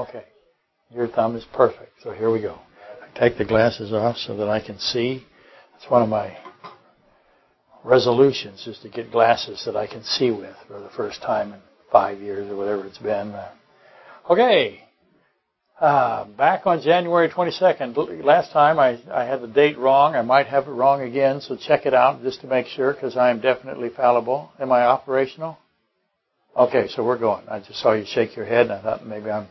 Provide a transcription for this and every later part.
Okay. Your thumb is perfect. So here we go. I take the glasses off so that I can see. That's one of my resolutions is to get glasses that I can see with for the first time in five years or whatever it's been. Okay. Uh, back on January 22nd. Last time I, I had the date wrong. I might have it wrong again, so check it out just to make sure because I am definitely fallible. Am I operational? Okay, so we're going. I just saw you shake your head and I thought maybe I'm,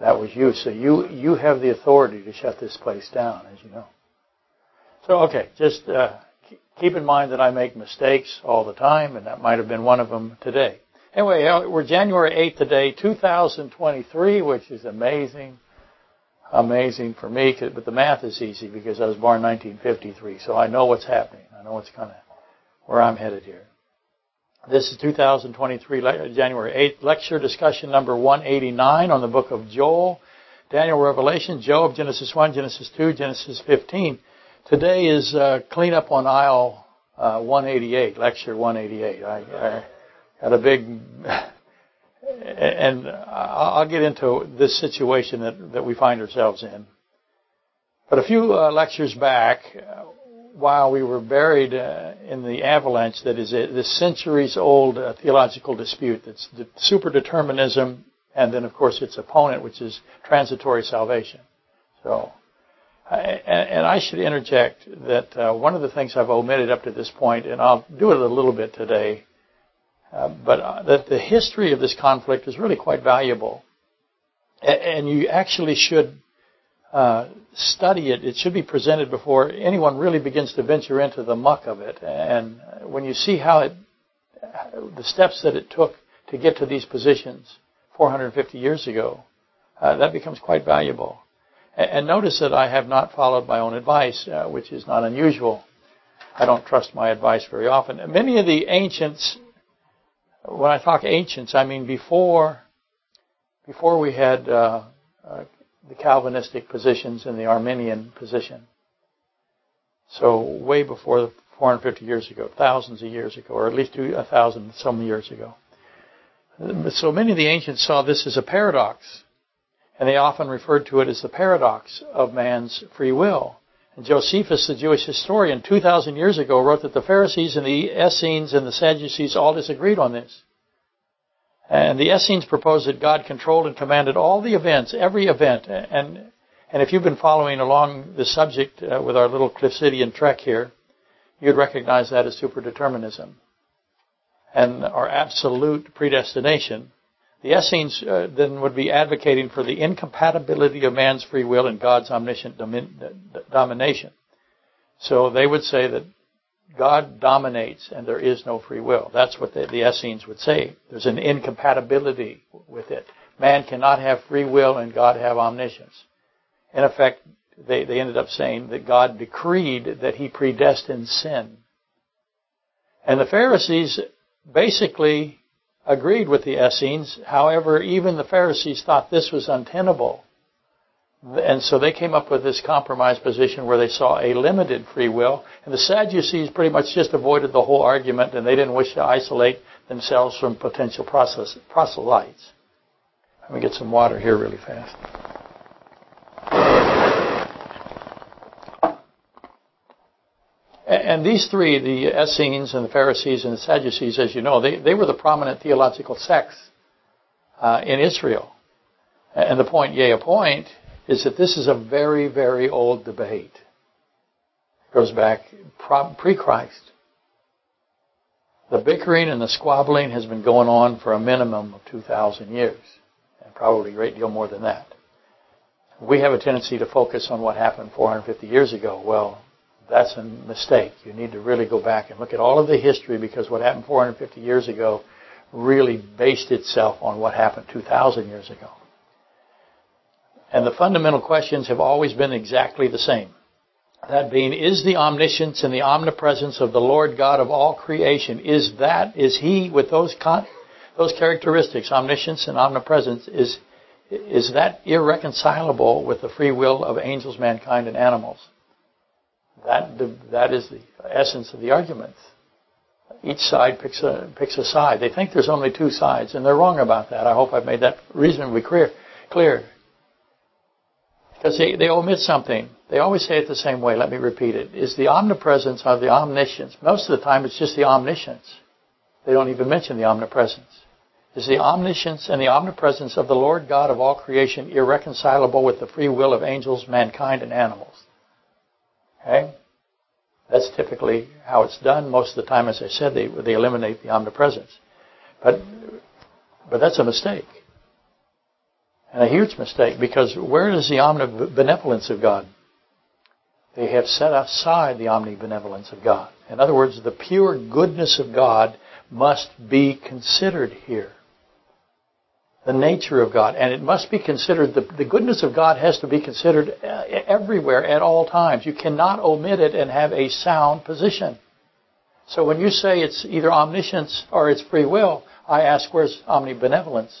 that was you. So you, you have the authority to shut this place down, as you know. So, okay, just, uh, keep in mind that I make mistakes all the time and that might have been one of them today. Anyway, uh, we're January 8th today, 2023, which is amazing. Amazing for me, but the math is easy because I was born 1953, so I know what's happening. I know what's kind of where I'm headed here. This is 2023, January 8th, lecture discussion number 189 on the book of Joel, Daniel, Revelation, Job, Genesis 1, Genesis 2, Genesis 15. Today is uh, cleanup on aisle uh, 188, lecture 188. I, I had a big, and I'll get into this situation that, that we find ourselves in. But a few uh, lectures back, while we were buried uh, in the avalanche that is a, this centuries-old uh, theological dispute that's the superdeterminism, and then of course its opponent, which is transitory salvation. So, and I should interject that uh, one of the things I've omitted up to this point, and I'll do it a little bit today, uh, but uh, that the history of this conflict is really quite valuable, and you actually should uh, study it. It should be presented before anyone really begins to venture into the muck of it. And when you see how it, the steps that it took to get to these positions 450 years ago, uh, that becomes quite valuable. And, and, notice that I have not followed my own advice, uh, which is not unusual. I don't trust my advice very often. Many of the ancients, when I talk ancients, I mean before, before we had uh, uh the Calvinistic positions and the Arminian position. So way before 450 years ago, thousands of years ago, or at least a thousand some years ago. So many of the ancients saw this as a paradox, and they often referred to it as the paradox of man's free will. And Josephus, the Jewish historian, 2,000 years ago, wrote that the Pharisees and the Essenes and the Sadducees all disagreed on this. And the Essenes proposed that God controlled and commanded all the events, every event. And, and if you've been following along the subject uh, with our little Cliffsidian trek here, you'd recognize that as superdeterminism. And our absolute predestination. The Essenes uh, then would be advocating for the incompatibility of man's free will and God's omniscient domin- domination. So they would say that God dominates and there is no free will. That's what the, the Essenes would say. There's an incompatibility with it. Man cannot have free will and God have omniscience. In effect, they, they ended up saying that God decreed that he predestined sin. And the Pharisees basically agreed with the Essenes. However, even the Pharisees thought this was untenable. And so they came up with this compromise position where they saw a limited free will. And the Sadducees pretty much just avoided the whole argument and they didn't wish to isolate themselves from potential proselytes. Let me get some water here really fast. And these three, the Essenes and the Pharisees and the Sadducees, as you know, they, they were the prominent theological sects uh, in Israel. And the point, yea, a point, is that this is a very, very old debate. It goes back pre-Christ. The bickering and the squabbling has been going on for a minimum of 2,000 years, and probably a great deal more than that. We have a tendency to focus on what happened 450 years ago. Well, that's a mistake. You need to really go back and look at all of the history because what happened 450 years ago really based itself on what happened 2,000 years ago. And the fundamental questions have always been exactly the same. That being, is the omniscience and the omnipresence of the Lord God of all creation, is that, is He with those, con- those characteristics, omniscience and omnipresence, is, is that irreconcilable with the free will of angels, mankind, and animals? That, that is the essence of the argument. Each side picks a, picks a side. They think there's only two sides, and they're wrong about that. I hope I've made that reasonably clear. clear. Because they, they omit something. They always say it the same way. Let me repeat it. Is the omnipresence of the omniscience. Most of the time it's just the omniscience. They don't even mention the omnipresence. Is the omniscience and the omnipresence of the Lord God of all creation irreconcilable with the free will of angels, mankind, and animals? Okay? That's typically how it's done. Most of the time, as I said, they, they eliminate the omnipresence. But, but that's a mistake. And a huge mistake because where is the omnibenevolence of God? They have set aside the omnibenevolence of God. In other words, the pure goodness of God must be considered here. The nature of God. And it must be considered, the, the goodness of God has to be considered uh, everywhere at all times. You cannot omit it and have a sound position. So when you say it's either omniscience or it's free will, I ask where's omnibenevolence?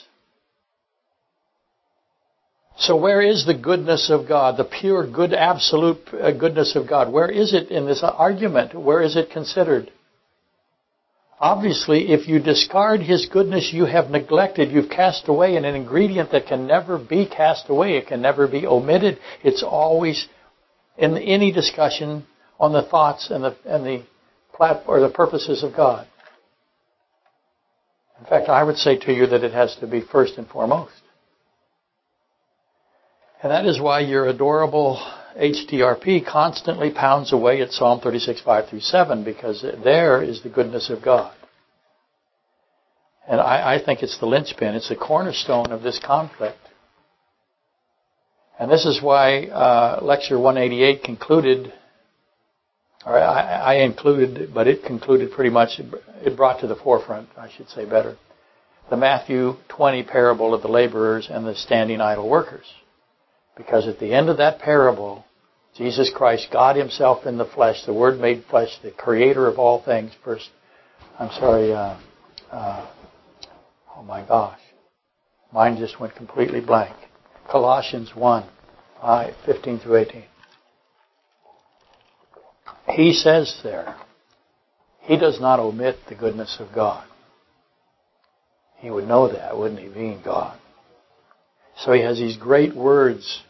So where is the goodness of God, the pure, good, absolute uh, goodness of God? Where is it in this argument? Where is it considered? Obviously, if you discard His goodness, you have neglected, you've cast away an ingredient that can never be cast away. It can never be omitted. It's always in any discussion on the thoughts and the, and the or the purposes of God. In fact, I would say to you that it has to be first and foremost. And that is why your adorable HTRP constantly pounds away at Psalm 36, 5 through 7, because there is the goodness of God. And I, I think it's the linchpin, it's the cornerstone of this conflict. And this is why uh, Lecture 188 concluded, or I, I included, but it concluded pretty much, it brought to the forefront, I should say better, the Matthew 20 parable of the laborers and the standing idle workers. Because at the end of that parable, Jesus Christ, God Himself in the flesh, the Word made flesh, the Creator of all things. First, I'm sorry. Uh, uh, oh my gosh, mine just went completely blank. Colossians 1, 5, 15 through 18. He says there, He does not omit the goodness of God. He would know that, wouldn't he, being God? So he has these great words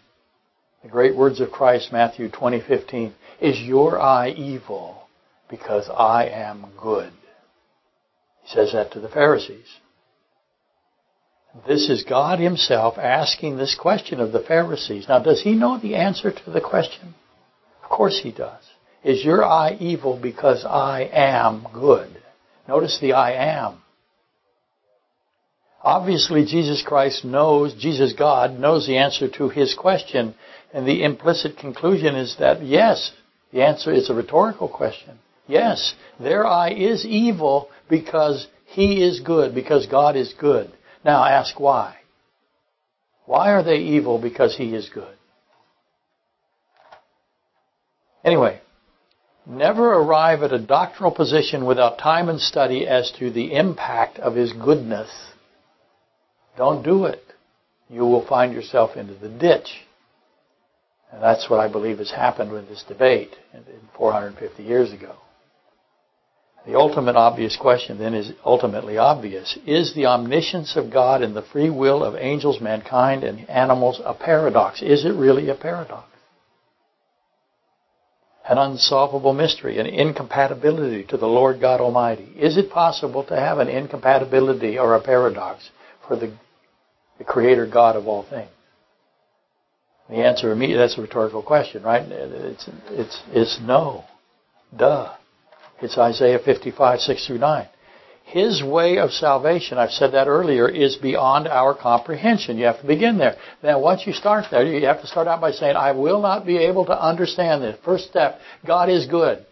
the great words of Christ, Matthew 20:15, is your eye evil because I am good? He says that to the Pharisees. This is God himself asking this question of the Pharisees. Now, does he know the answer to the question? Of course he does. Is your eye evil because I am good? Notice the I am. Obviously, Jesus Christ knows, Jesus God knows the answer to his question. And the implicit conclusion is that yes, the answer is a rhetorical question. Yes, their eye is evil because he is good, because God is good. Now ask why. Why are they evil because he is good? Anyway, never arrive at a doctrinal position without time and study as to the impact of his goodness. Don't do it. You will find yourself into the ditch. And that's what I believe has happened with this debate 450 years ago. The ultimate obvious question then is ultimately obvious. Is the omniscience of God and the free will of angels, mankind, and animals a paradox? Is it really a paradox? An unsolvable mystery, an incompatibility to the Lord God Almighty. Is it possible to have an incompatibility or a paradox for the, the Creator God of all things? The answer immediately, that's a rhetorical question, right? It's, it's, it's no. Duh. It's Isaiah 55, 6 through 9. His way of salvation, I've said that earlier, is beyond our comprehension. You have to begin there. Now, once you start there, you have to start out by saying, I will not be able to understand this. First step, God is good.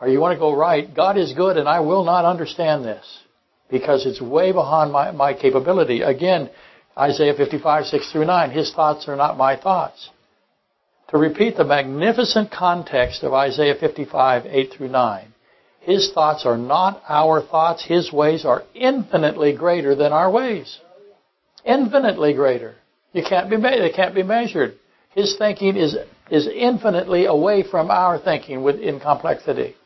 Or you want to go right, God is good and I will not understand this. Because it's way beyond my, my capability. Again, Isaiah 55, 6 through 9. His thoughts are not my thoughts. To repeat the magnificent context of Isaiah 55, 8 through 9. His thoughts are not our thoughts. His ways are infinitely greater than our ways. Infinitely greater. You can't be, they can't be measured. His thinking is, is infinitely away from our thinking in complexity.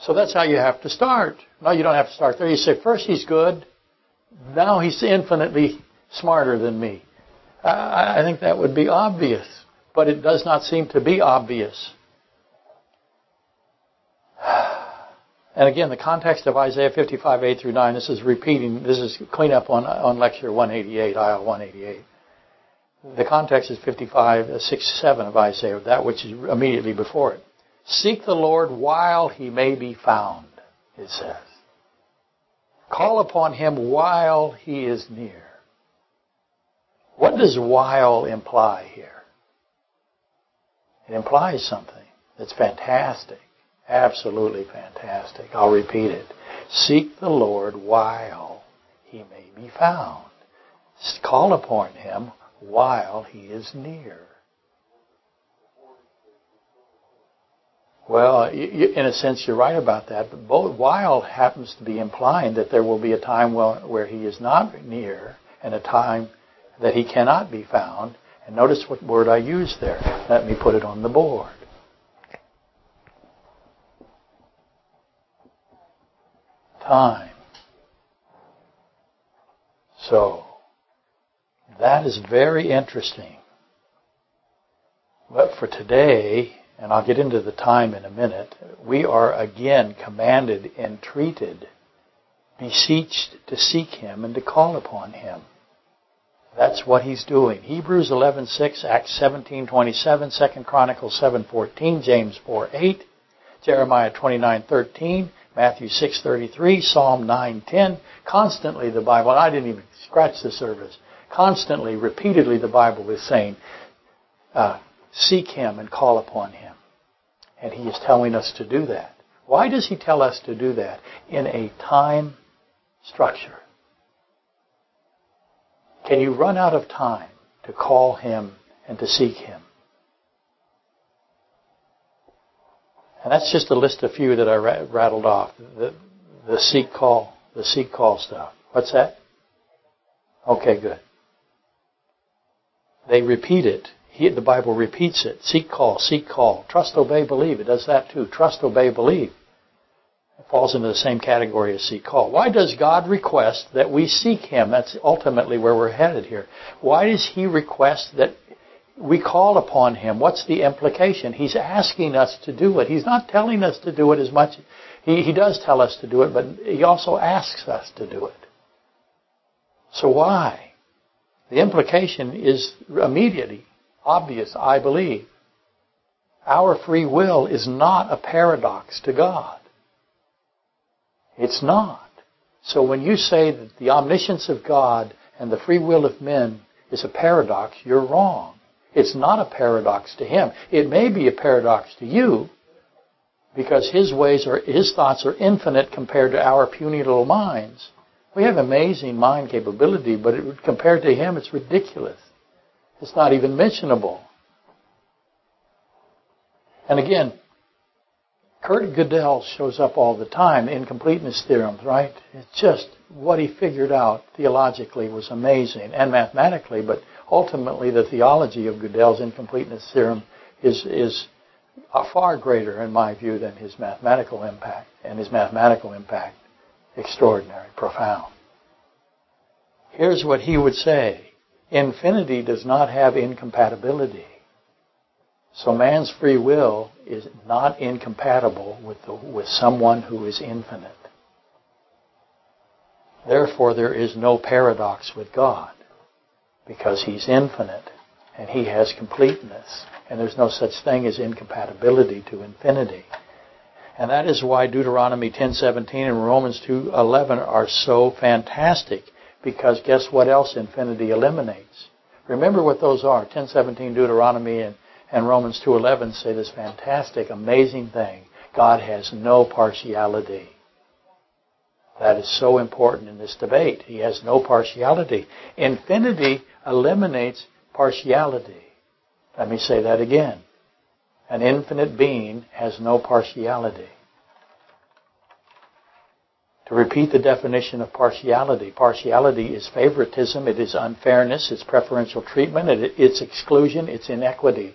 So that's how you have to start. No, you don't have to start there. You say, first, he's good. Now he's infinitely smarter than me? I think that would be obvious, but it does not seem to be obvious. And again, the context of Isaiah 55, 8 through 9, this is repeating, this is cleanup on, on lecture 188, aisle 188. The context is 55, 6, 7 of Isaiah, that which is immediately before it. Seek the Lord while he may be found, it says. Call upon him while he is near. What does while imply here? It implies something that's fantastic. Absolutely fantastic. I'll repeat it. Seek the Lord while he may be found. Call upon him while he is near. Well, in a sense, you're right about that. But while happens to be implying that there will be a time where he is not near and a time that he cannot be found. And notice what word I use there. Let me put it on the board. Time. So, that is very interesting. But for today, and I'll get into the time in a minute, we are again commanded, entreated, beseeched to seek Him and to call upon Him. That's what he's doing. Hebrews 11:6, Acts 17:27, 2 Chronicles 7:14, James 4:8, Jeremiah 29:13, Matthew 6:33, Psalm 9:10. Constantly the Bible, I didn't even scratch the surface. Constantly, repeatedly, the Bible is saying, uh, "Seek Him and call upon Him," and He is telling us to do that. Why does He tell us to do that? In a time structure. Can you run out of time to call Him and to seek Him? And that's just a list of few that I rattled off. The, the seek call, the seek call stuff. What's that? Okay, good. They repeat it. He, the Bible repeats it. Seek, call, seek, call. Trust, obey, believe. It does that too. Trust, obey, believe. It falls into the same category as seek call. Why does God request that we seek Him? That's ultimately where we're headed here. Why does He request that we call upon Him? What's the implication? He's asking us to do it. He's not telling us to do it as much. He, he does tell us to do it, but He also asks us to do it. So why? The implication is immediately obvious, I believe. Our free will is not a paradox to God. It's not. So when you say that the omniscience of God and the free will of men is a paradox, you're wrong. It's not a paradox to him. It may be a paradox to you because his ways or his thoughts are infinite compared to our puny little minds. We have amazing mind capability, but it, compared to him, it's ridiculous. It's not even mentionable. And again, Kurt Gödel shows up all the time, incompleteness theorems, right? It's just what he figured out theologically was amazing and mathematically, but ultimately the theology of Gödel's incompleteness theorem is, is far greater in my view than his mathematical impact, and his mathematical impact extraordinary, profound. Here's what he would say. Infinity does not have incompatibility. So man's free will is not incompatible with, the, with someone who is infinite. Therefore, there is no paradox with God because He's infinite and He has completeness. And there's no such thing as incompatibility to infinity. And that is why Deuteronomy 10:17 and Romans 2:11 are so fantastic because guess what else infinity eliminates? Remember what those are. 10:17 Deuteronomy and and Romans 2.11 say this fantastic, amazing thing. God has no partiality. That is so important in this debate. He has no partiality. Infinity eliminates partiality. Let me say that again. An infinite being has no partiality. To repeat the definition of partiality, partiality is favoritism, it is unfairness, it's preferential treatment, it's exclusion, it's inequity.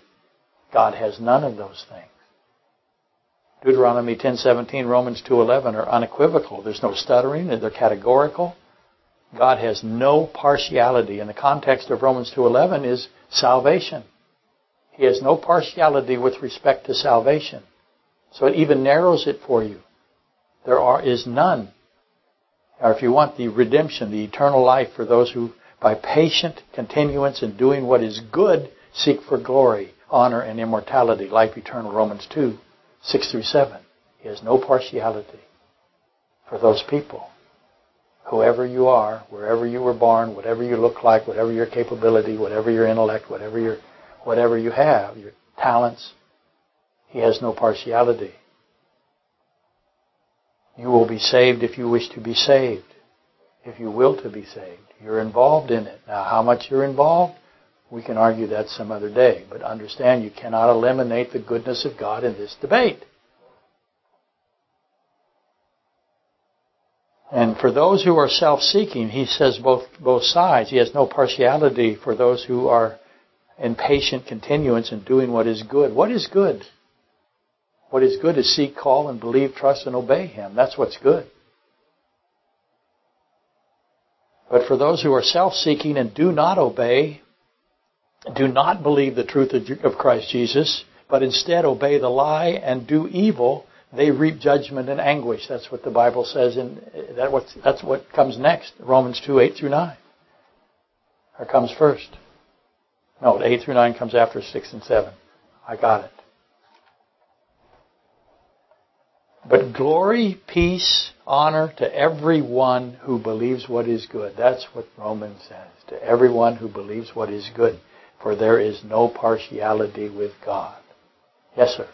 God has none of those things. Deuteronomy 10:17, Romans 2:11 are unequivocal. There's no stuttering, they're categorical. God has no partiality. And the context of Romans 2.11 is salvation. He has no partiality with respect to salvation. So it even narrows it for you. There are, is none. Or if you want the redemption, the eternal life for those who, by patient continuance in doing what is good, seek for glory, honor, and immortality, life eternal, Romans 2, 6 through 7. He has no partiality for those people. Whoever you are, wherever you were born, whatever you look like, whatever your capability, whatever your intellect, whatever your, whatever you have, your talents, he has no partiality. You will be saved if you wish to be saved. If you will to be saved. You're involved in it. Now, how much you're involved, we can argue that some other day. But understand you cannot eliminate the goodness of God in this debate. And for those who are self-seeking, he says both both sides. He has no partiality for those who are in patient continuance in doing what is good. What is good? What is good is seek, call, and believe, trust, and obey Him. That's what's good. But for those who are self-seeking and do not obey, do not believe the truth of Christ Jesus, but instead obey the lie and do evil, they reap judgment and anguish. That's what the Bible says, and that's what comes next. Romans 2, 8 through 9. Or comes first. No, 8 through 9 comes after 6 and 7. I got it. But glory, peace, honor to everyone who believes what is good. That's what Romans says. To everyone who believes what is good. For there is no partiality with God. Yes, sir.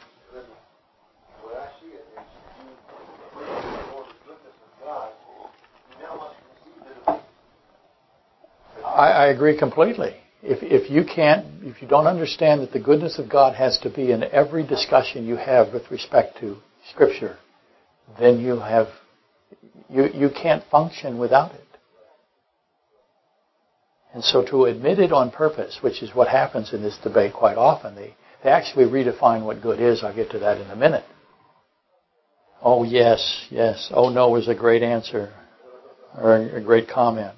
I, I agree completely. If, if you can't, if you don't understand that the goodness of God has to be in every discussion you have with respect to Scripture, then you have, you, you can't function without it. And so to admit it on purpose, which is what happens in this debate quite often, they, they actually redefine what good is. I'll get to that in a minute. Oh yes, yes. Oh no is a great answer or a great comment.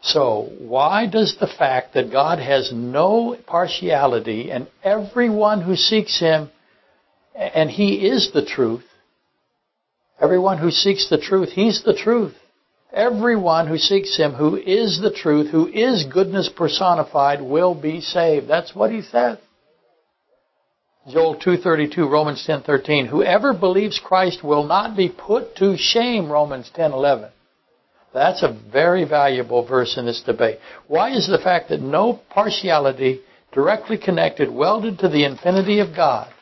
So, why does the fact that God has no partiality and everyone who seeks Him, and He is the truth, everyone who seeks the truth, He's the truth. Everyone who seeks Him, who is the truth, who is goodness personified, will be saved. That's what He says. Joel 2.32, Romans 10.13. Whoever believes Christ will not be put to shame, Romans 10.11. That's a very valuable verse in this debate. Why is the fact that no partiality directly connected, welded to the infinity of God?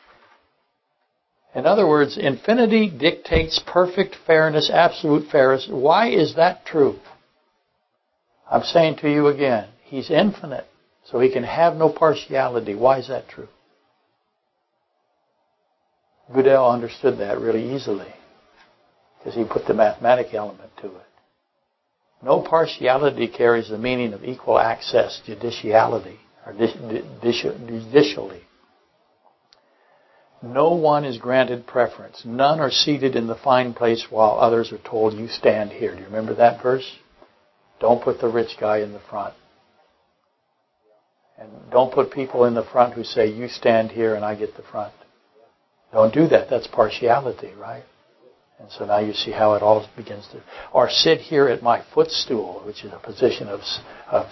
In other words, infinity dictates perfect fairness, absolute fairness. Why is that true? I'm saying to you again, He's infinite, so He can have no partiality. Why is that true? Gödel understood that really easily because he put the mathematic element to it. No partiality carries the meaning of equal access judiciality or judicially. No one is granted preference. None are seated in the fine place while others are told, you stand here. Do you remember that verse? Don't put the rich guy in the front. And don't put people in the front who say, you stand here and I get the front. Don't do that. That's partiality, right? And so now you see how it all begins to, or sit here at my footstool, which is a position of, of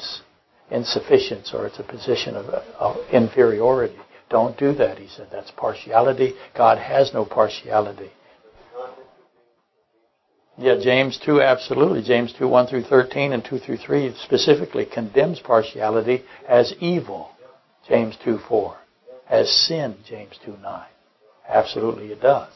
insufficiency, or it's a position of, of inferiority. Don't do that, he said. That's partiality. God has no partiality. Yeah, James 2, absolutely. James 2, 1 through 13 and 2 through 3 specifically condemns partiality as evil. James 2, 4. As sin, James 2, 9. Absolutely it does.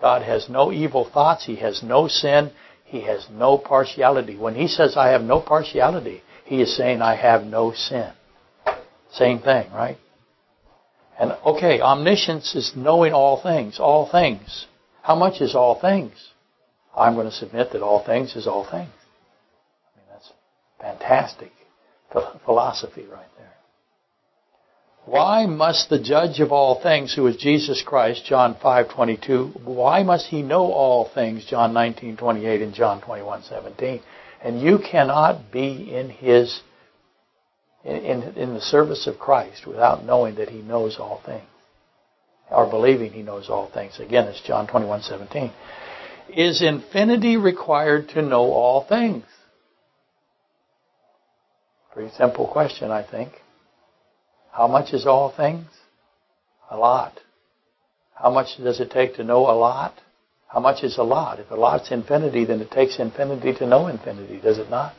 God has no evil thoughts. He has no sin. He has no partiality. When He says, I have no partiality, He is saying, I have no sin. Same thing, right? And okay, omniscience is knowing all things, all things. How much is all things? I'm going to submit that all things is all things. I mean, that's fantastic philosophy right there. Why must the judge of all things, who is Jesus Christ, John 5:22, why must he know all things, John 19:28 and John 21:17? And you cannot be in His, in, in the service of Christ without knowing that He knows all things. Or believing He knows all things. Again, it's John 21, 17. Is infinity required to know all things? Pretty simple question, I think. How much is all things? A lot. How much does it take to know a lot? How much is a lot? If a lot's infinity, then it takes infinity to know infinity, does it not?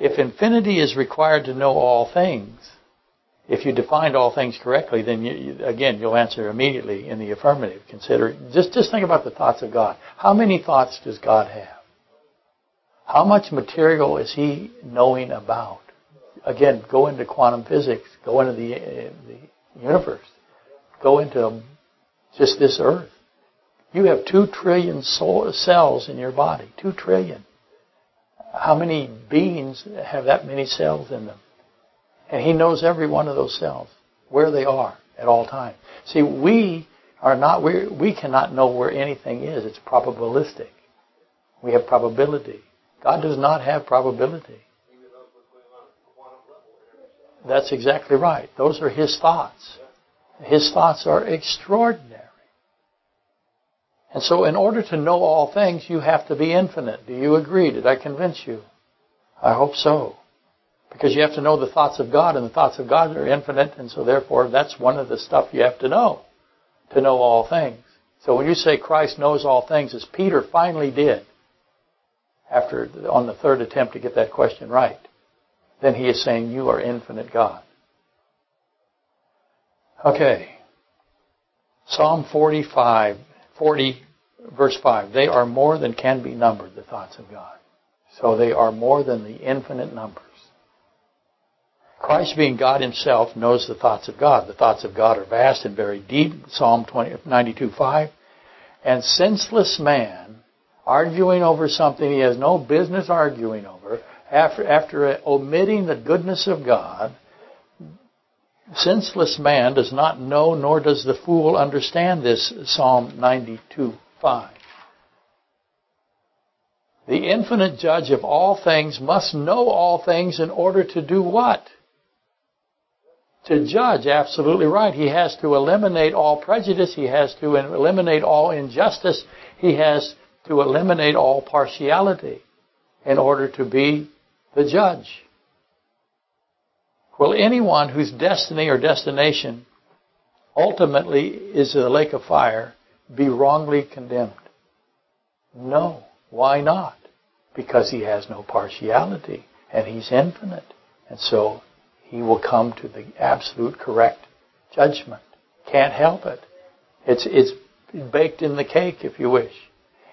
If infinity is required to know all things, if you defined all things correctly, then you, you, again you'll answer immediately in the affirmative. Consider just just think about the thoughts of God. How many thoughts does God have? How much material is He knowing about? Again, go into quantum physics. Go into the, uh, the universe. Go into just this Earth. You have two trillion cells in your body. Two trillion. How many beings have that many cells in them? And He knows every one of those cells, where they are at all times. See, we are not, we, we cannot know where anything is. It's probabilistic. We have probability. God does not have probability. That's exactly right. Those are His thoughts. His thoughts are extraordinary. And so in order to know all things, you have to be infinite. Do you agree? Did I convince you? I hope so. Because you have to know the thoughts of God, and the thoughts of God are infinite, and so therefore that's one of the stuff you have to know, to know all things. So when you say Christ knows all things, as Peter finally did, after on the third attempt to get that question right, then he is saying you are infinite God. Okay. Psalm 45, 40, verse 5. They are more than can be numbered, the thoughts of God. So they are more than the infinite numbers. Christ being God himself knows the thoughts of God. The thoughts of God are vast and very deep, Psalm 20, 92, 5. And senseless man, arguing over something he has no business arguing over, after, after omitting the goodness of God, senseless man does not know, nor does the fool understand this, Psalm 92, 5. The infinite judge of all things must know all things in order to do what? to judge. Absolutely right. He has to eliminate all prejudice. He has to eliminate all injustice. He has to eliminate all partiality in order to be the judge. Will anyone whose destiny or destination ultimately is the lake of fire be wrongly condemned? No. Why not? Because he has no partiality and he's infinite. And so he will come to the absolute correct judgment. Can't help it. It's, it's baked in the cake, if you wish.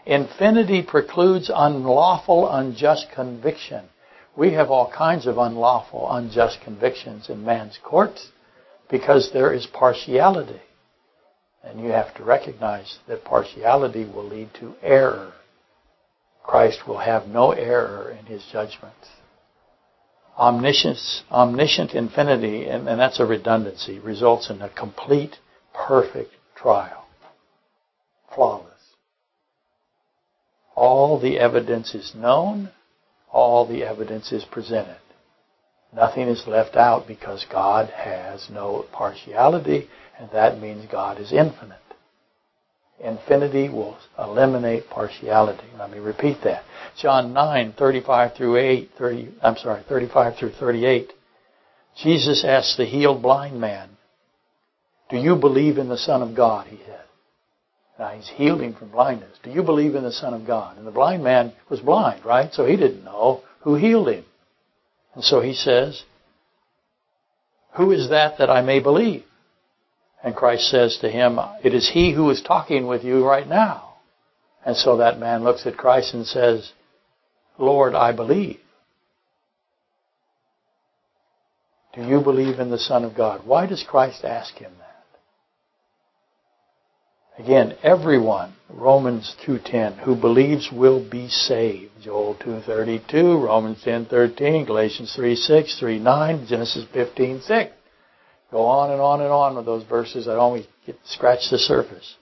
Infinity precludes unlawful, unjust conviction. We have all kinds of unlawful, unjust convictions in man's courts because there is partiality. And you have to recognize that partiality will lead to error. Christ will have no error in his judgments omniscience, omniscient infinity, and, and that's a redundancy, results in a complete, perfect trial. Flawless. All the evidence is known, all the evidence is presented. Nothing is left out because God has no partiality, and that means God is infinite. Infinity will eliminate partiality. Let me repeat that. John 9, 35 through 8, 30, I'm sorry, 35 through 38. Jesus asked the healed blind man, Do you believe in the Son of God? He said. Now he's healed him from blindness. Do you believe in the Son of God? And the blind man was blind, right? So he didn't know who healed him. And so he says, Who is that that I may believe? And Christ says to him, It is he who is talking with you right now. And so that man looks at Christ and says, Lord, I believe. Do you believe in the Son of God? Why does Christ ask him that? Again, everyone, Romans 2.10, who believes will be saved. Joel 2.32, Romans 10.13, Galatians 3.6, 3.9, Genesis 15.6. Go on and on and on with those verses. I only get, scratch the surface.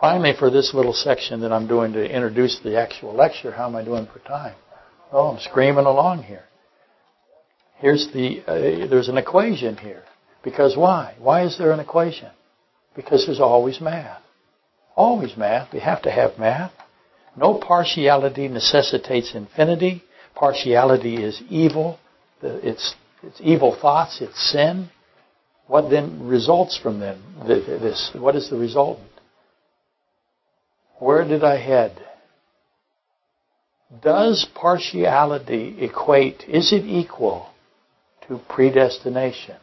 Finally, for this little section that I'm doing to introduce the actual lecture, how am I doing for time? Oh, I'm screaming along here. Here's the, uh, there's an equation here. Because why? Why is there an equation? Because there's always math. Always math. We have to have math. No partiality necessitates infinity. Partiality is evil. It's, it's evil thoughts. It's sin. What then results from them? This, what is the resultant? Where did I head? Does partiality equate, is it equal to predestination?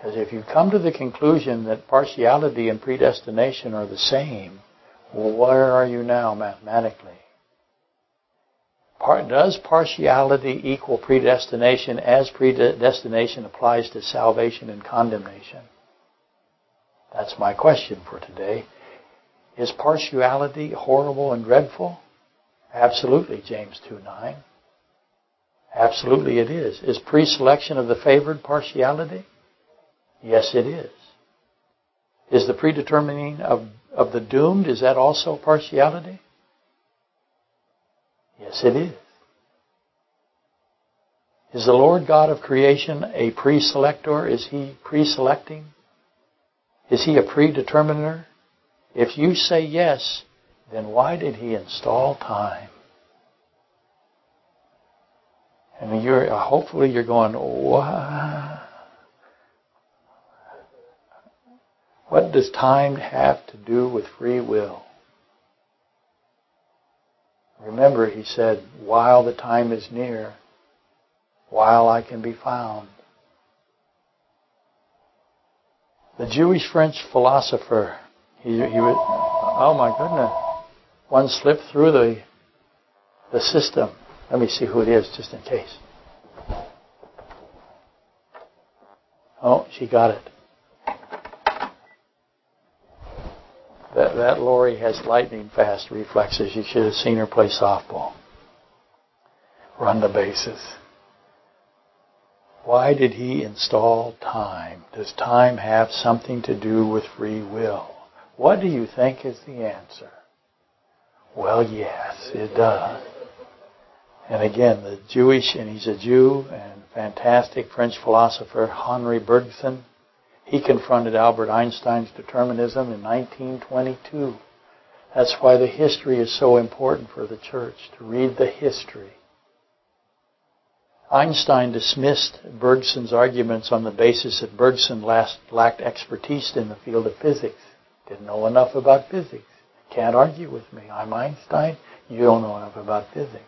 Because if you come to the conclusion that partiality and predestination are the same, where are you now mathematically? does partiality equal predestination as predestination applies to salvation and condemnation? That's my question for today. Is partiality horrible and dreadful? Absolutely, James 2 9. Absolutely it is. Is pre-selection of the favored partiality? Yes, it is. Is the predetermining of, of the doomed, is that also partiality? Yes, it is. Is the Lord God of creation a pre-selector? Is He pre-selecting? Is He a predeterminer? If you say yes, then why did He install time? And you're hopefully you're going, what? What does time have to do with free will? Remember, he said, while the time is near, while I can be found. The Jewish French philosopher, he, he was, oh my goodness, one slipped through the, the system. Let me see who it is just in case. Oh, she got it. That, that Lori has lightning fast reflexes. You should have seen her play softball. Run the bases. Why did he install time? Does time have something to do with free will? What do you think is the answer? Well, yes, it does. And again, the Jewish, and he's a Jew and fantastic French philosopher, Henri Bergson, he confronted Albert Einstein's determinism in 1922. That's why the history is so important for the church, to read the history. Einstein dismissed Bergson's arguments on the basis that Bergson lacked expertise in the field of physics. Didn't know enough about physics. Can't argue with me. I'm Einstein. You don't know enough about physics.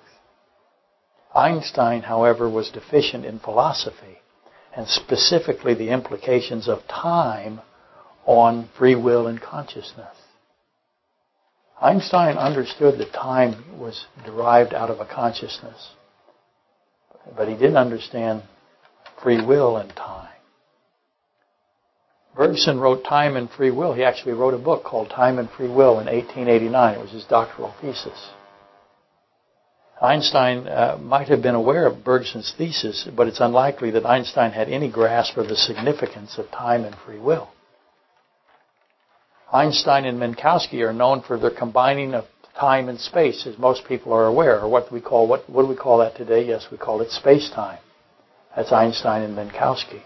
Einstein, however, was deficient in philosophy and specifically the implications of time on free will and consciousness. Einstein understood that time was derived out of a consciousness, but he didn't understand free will and time. Bergson wrote Time and Free Will. He actually wrote a book called Time and Free Will in 1889. It was his doctoral thesis. Einstein uh, might have been aware of Bergson's thesis, but it's unlikely that Einstein had any grasp of the significance of time and free will. Einstein and Minkowski are known for their combining of time and space, as most people are aware, or what we call what what do we call that today? Yes, we call it space-time. That's Einstein and Minkowski.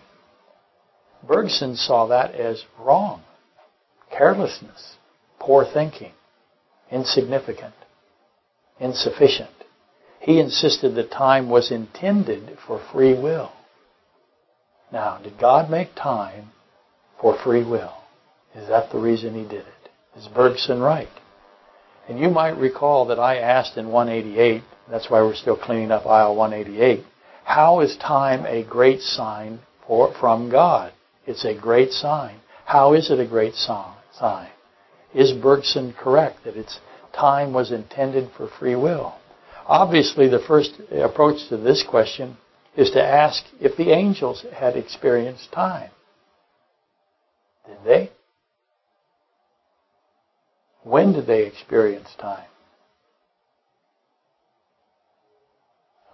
Bergson saw that as wrong, carelessness, poor thinking, insignificant, insufficient. He insisted that time was intended for free will. Now, did God make time for free will? Is that the reason he did it? Is Bergson right? And you might recall that I asked in 188, that's why we're still cleaning up aisle 188, how is time a great sign for, from God? It's a great sign. How is it a great sign? Is Bergson correct that its time was intended for free will? Obviously, the first approach to this question is to ask if the angels had experienced time. Did they? When did they experience time?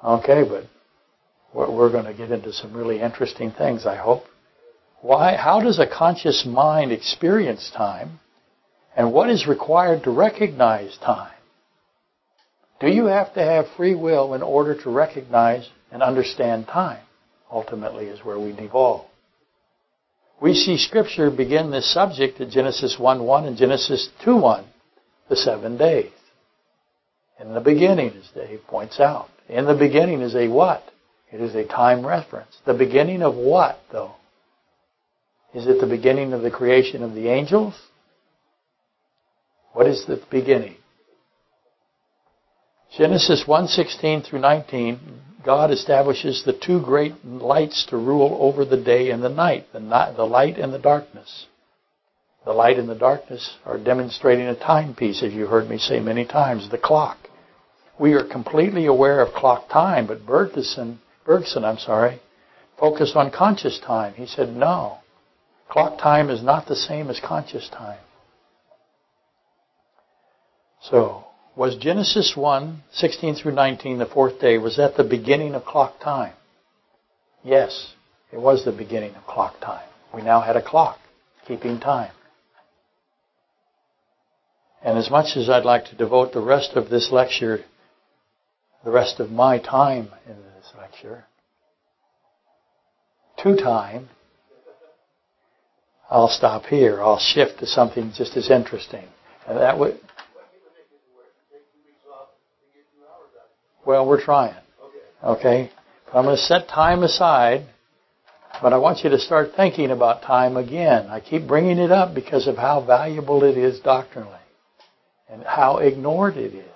Okay, but we're going to get into some really interesting things, I hope. Why, how does a conscious mind experience time? And what is required to recognize time? Do you have to have free will in order to recognize and understand time? Ultimately is where we devolve. We see scripture begin this subject at Genesis 1-1 and Genesis 2-1, the seven days. In the beginning, as Dave points out. In the beginning is a what? It is a time reference. The beginning of what, though? Is it the beginning of the creation of the angels? What is the beginning? Genesis 1:16 through 19, God establishes the two great lights to rule over the day and the night, the, night, the light and the darkness. The light and the darkness are demonstrating a timepiece, as you heard me say many times, the clock. We are completely aware of clock time, but Bergson, Bergson, I'm sorry, focused on conscious time. He said, no, clock time is not the same as conscious time. So, was Genesis 1, 16 through 19, the fourth day, was that the beginning of clock time? Yes, it was the beginning of clock time. We now had a clock keeping time. And as much as I'd like to devote the rest of this lecture, the rest of my time in this lecture, to time, I'll stop here. I'll shift to something just as interesting. And that would, Well, we're trying. Okay? I'm going to set time aside, but I want you to start thinking about time again. I keep bringing it up because of how valuable it is doctrinally and how ignored it is.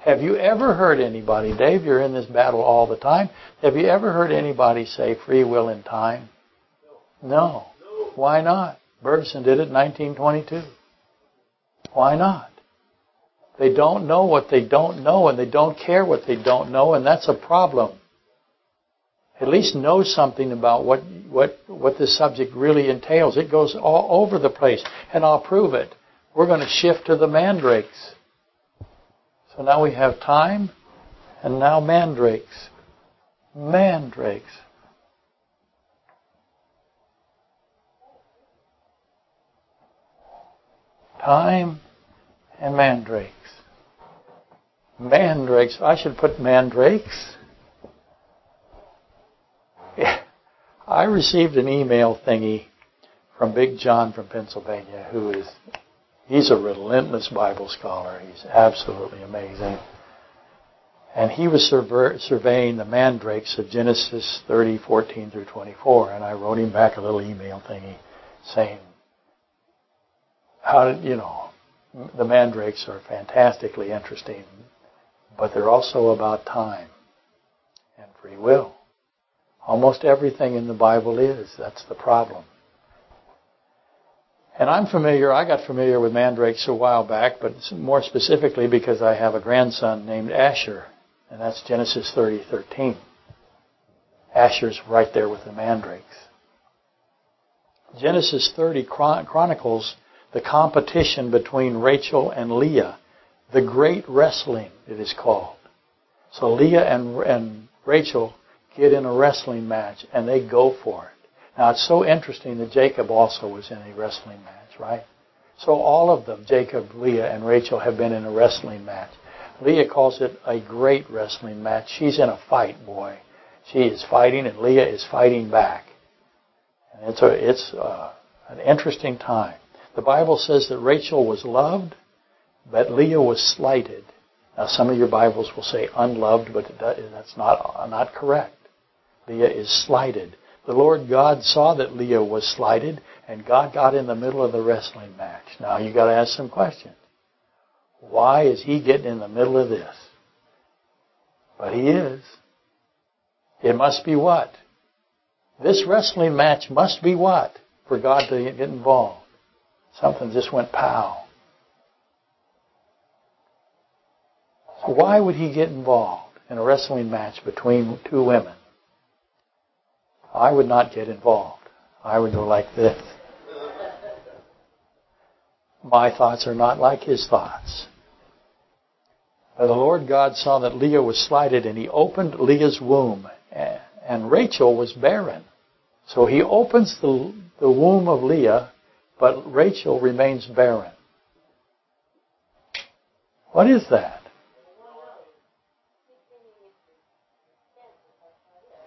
Have you ever heard anybody, Dave, you're in this battle all the time, have you ever heard anybody say free will in time? No. Why not? Bergson did it in 1922. Why not? They don't know what they don't know and they don't care what they don't know and that's a problem. At least know something about what, what, what this subject really entails. It goes all over the place and I'll prove it. We're going to shift to the mandrakes. So now we have time and now mandrakes. Mandrakes. Time and mandrakes. Mandrakes. I should put mandrakes. I received an email thingy from Big John from Pennsylvania, who is, he's a relentless Bible scholar. He's absolutely amazing. And he was surveying the mandrakes of Genesis 30, 14 through 24. And I wrote him back a little email thingy saying, how did, you know, the mandrakes are fantastically interesting but they're also about time and free will. Almost everything in the Bible is. That's the problem. And I'm familiar, I got familiar with mandrakes a while back, but more specifically because I have a grandson named Asher, and that's Genesis 30:13. Asher's right there with the mandrakes. Genesis 30 chronicles the competition between Rachel and Leah the great wrestling, it is called. So Leah and, and Rachel get in a wrestling match and they go for it. Now it's so interesting that Jacob also was in a wrestling match, right? So all of them, Jacob, Leah, and Rachel have been in a wrestling match. Leah calls it a great wrestling match. She's in a fight, boy. She is fighting and Leah is fighting back. And it's a, it's a, uh, an interesting time. The Bible says that Rachel was loved but Leah was slighted. Now, some of your Bibles will say unloved, but that's not, not correct. Leah is slighted. The Lord God saw that Leah was slighted, and God got in the middle of the wrestling match. Now, you've got to ask some questions. Why is He getting in the middle of this? But He is. It must be what? This wrestling match must be what? For God to get involved. Something just went pow. Why would he get involved in a wrestling match between two women? I would not get involved. I would go like this. My thoughts are not like his thoughts. But the Lord God saw that Leah was slighted, and he opened Leah's womb, and Rachel was barren. So he opens the, the womb of Leah, but Rachel remains barren. What is that?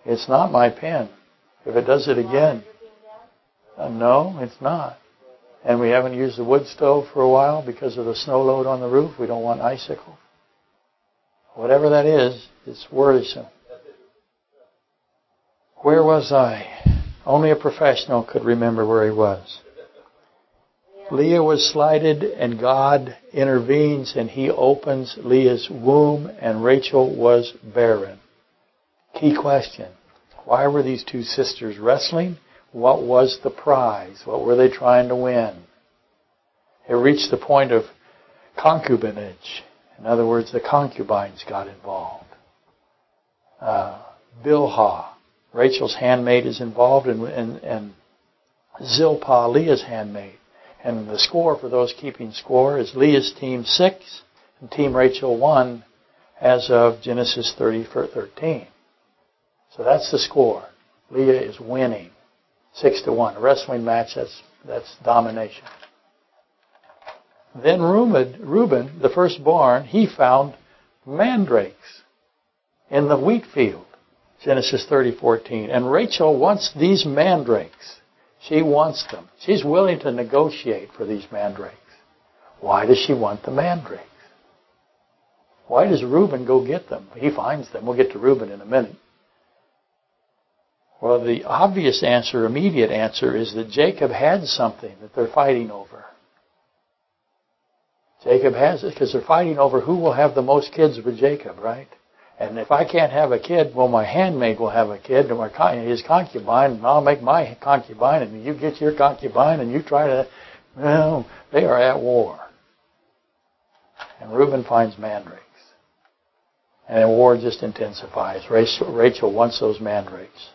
It's not my pen. If it does it again. Uh, no, it's not. And we haven't used the wood stove for a while because of the snow load on the roof. We don't want icicles. Whatever that is, it's worrisome. Where was I? Only a professional could remember where he was. Leah was slighted and God intervenes and he opens Leah's womb and Rachel was barren. Key question. Why were these two sisters wrestling? What was the prize? What were they trying to win? It reached the point of concubinage. In other words, the concubines got involved. Uh, Bilhah, Rachel's handmaid, is involved, and, and, Zilpah, Leah's handmaid. And the score for those keeping score is Leah's team 6 and Team Rachel 1 as of Genesis 30 13. So that's the score. Leah is winning. Six to one. A wrestling match, that's, that's domination. Then Reuben, the firstborn, he found mandrakes in the wheat field. Genesis 30:14. And Rachel wants these mandrakes. She wants them. She's willing to negotiate for these mandrakes. Why does she want the mandrakes? Why does Reuben go get them? He finds them. We'll get to Reuben in a minute. Well, the obvious answer, immediate answer, is that Jacob had something that they're fighting over. Jacob has it because they're fighting over who will have the most kids with Jacob, right? And if I can't have a kid, well, my handmaid will have a kid, and my his concubine, and I'll make my concubine, and you get your concubine, and you try to. Well, they are at war. And Reuben finds mandrakes. And the war just intensifies. Rachel wants those mandrakes.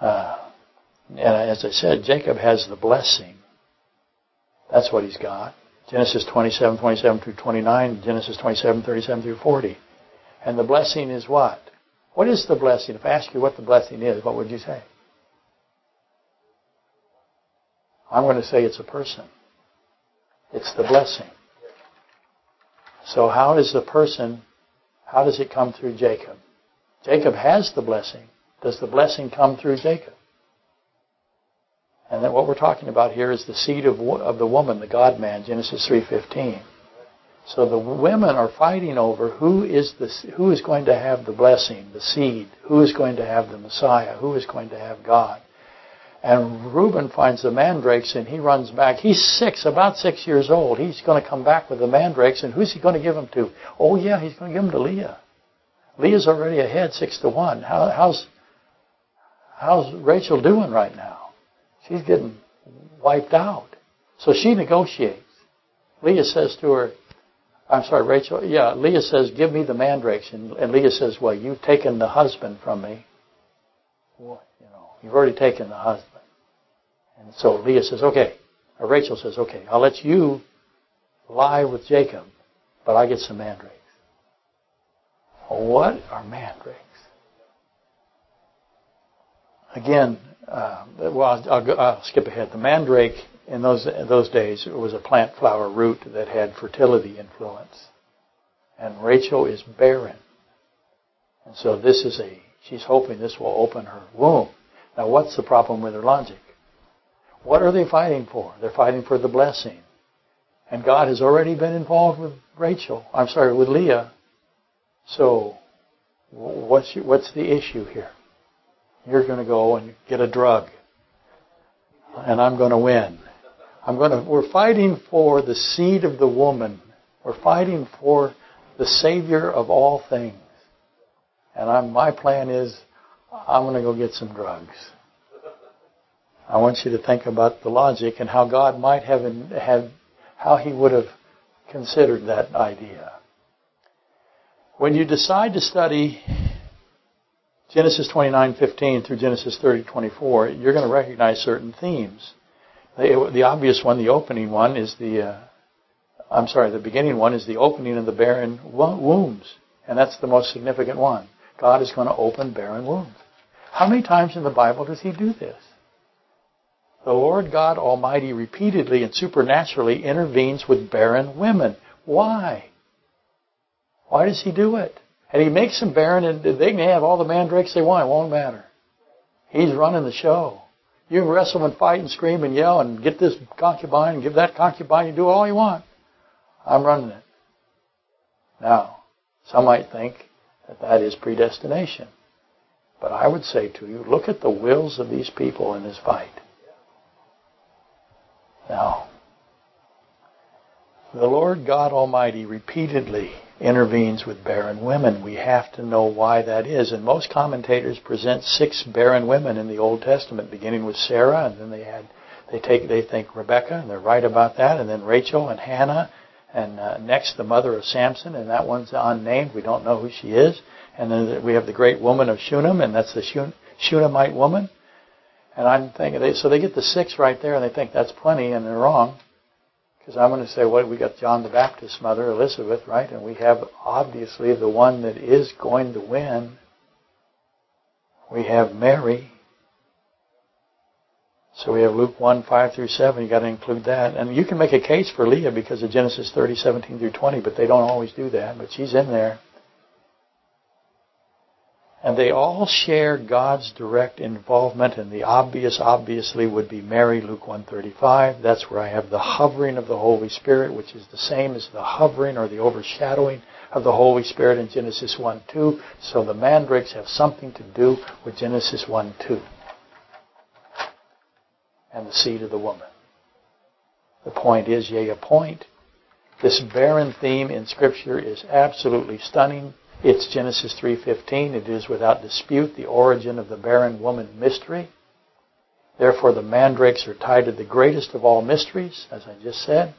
Uh, and as I said, Jacob has the blessing. That's what he's got. Genesis 27, 27 through 29, Genesis 27, 37 through 40. And the blessing is what? What is the blessing? If I ask you what the blessing is, what would you say? I'm going to say it's a person. It's the blessing. So how does the person, how does it come through Jacob? Jacob has the blessing. Does the blessing come through Jacob? And then what we're talking about here is the seed of, of the woman, the God man, Genesis 3.15. So the women are fighting over who is the who is going to have the blessing, the seed, who is going to have the Messiah, who is going to have God. And Reuben finds the mandrakes and he runs back. He's six, about six years old. He's going to come back with the mandrakes and who's he going to give them to? Oh yeah, he's going to give them to Leah. Leah's already ahead six to one. How, how's how's Rachel doing right now? She's getting wiped out. So she negotiates. Leah says to her, I'm sorry, Rachel, yeah, Leah says, give me the mandrakes. And, and Leah says, well, you've taken the husband from me. Well, you know, you've already taken the husband. And so Leah says, okay. Or Rachel says, okay, I'll let you lie with Jacob, but I get some mandrakes. What are mandrakes? Again, uh, well, I'll, I'll, I'll, skip ahead. The mandrake in those in those days was a plant flower root that had fertility influence, and Rachel is barren, and so this is a she's hoping this will open her womb. Now, what's the problem with her logic? What are they fighting for? They're fighting for the blessing, and God has already been involved with Rachel. I'm sorry, with Leah. So, what's what's the issue here? You're going to go and get a drug. And I'm going to win. I'm going to, we're fighting for the seed of the woman. We're fighting for the Savior of all things. And I'm, my plan is, I'm going to go get some drugs. I want you to think about the logic and how God might have, have how He would have considered that idea. When you decide to study Genesis 29:15 through Genesis 30:24, you're going to recognize certain themes. The, the, obvious one, the opening one, is the uh, I'm sorry, the beginning one is the opening of the barren wombs, and that's the most significant one. God is going to open barren wombs. How many times in the Bible does He do this? The Lord God Almighty repeatedly and supernaturally intervenes with barren women. Why? Why does He do it? And He makes them barren, and they can have all the mandrakes they want. It won't matter. He's running the show. You can wrestle and fight and scream and yell and get this concubine and give that concubine. and do all you want. I'm running it. Now, some might think that that is predestination. But I would say to you, look at the wills of these people in this fight. Now, the Lord God Almighty repeatedly intervenes with barren women. We have to know why that is. And most commentators present six barren women in the Old Testament, beginning with Sarah, and then they had they take they think Rebecca, and they're right about that, and then Rachel and Hannah, and uh, next the mother of Samson, and that one's unnamed. We don't know who she is. And then we have the great woman of Shunem, and that's the Shun- Shunammite woman. And I'm thinking, they, so they get the six right there, and they think that's plenty, and they're wrong. Because I'm going to say, well, we got John the Baptist's mother, Elizabeth, right? And we have obviously the one that is going to win. We have Mary. So we have Luke 1, 5 through 7. you got to include that. And you can make a case for Leah because of Genesis 30, 17 through 20, but they don't always do that. But she's in there. And they all share God's direct involvement, and the obvious, obviously, would be Mary, Luke 135. That's where I have the hovering of the Holy Spirit, which is the same as the hovering or the overshadowing of the Holy Spirit in Genesis 1 2. So the mandrakes have something to do with Genesis 1 2. And the seed of the woman. The point is, yea, a point. This barren theme in Scripture is absolutely stunning it's Genesis 3:15. It is without dispute the origin of the barren woman mystery. Therefore the mandrakes are tied to the greatest of all mysteries, as I just said.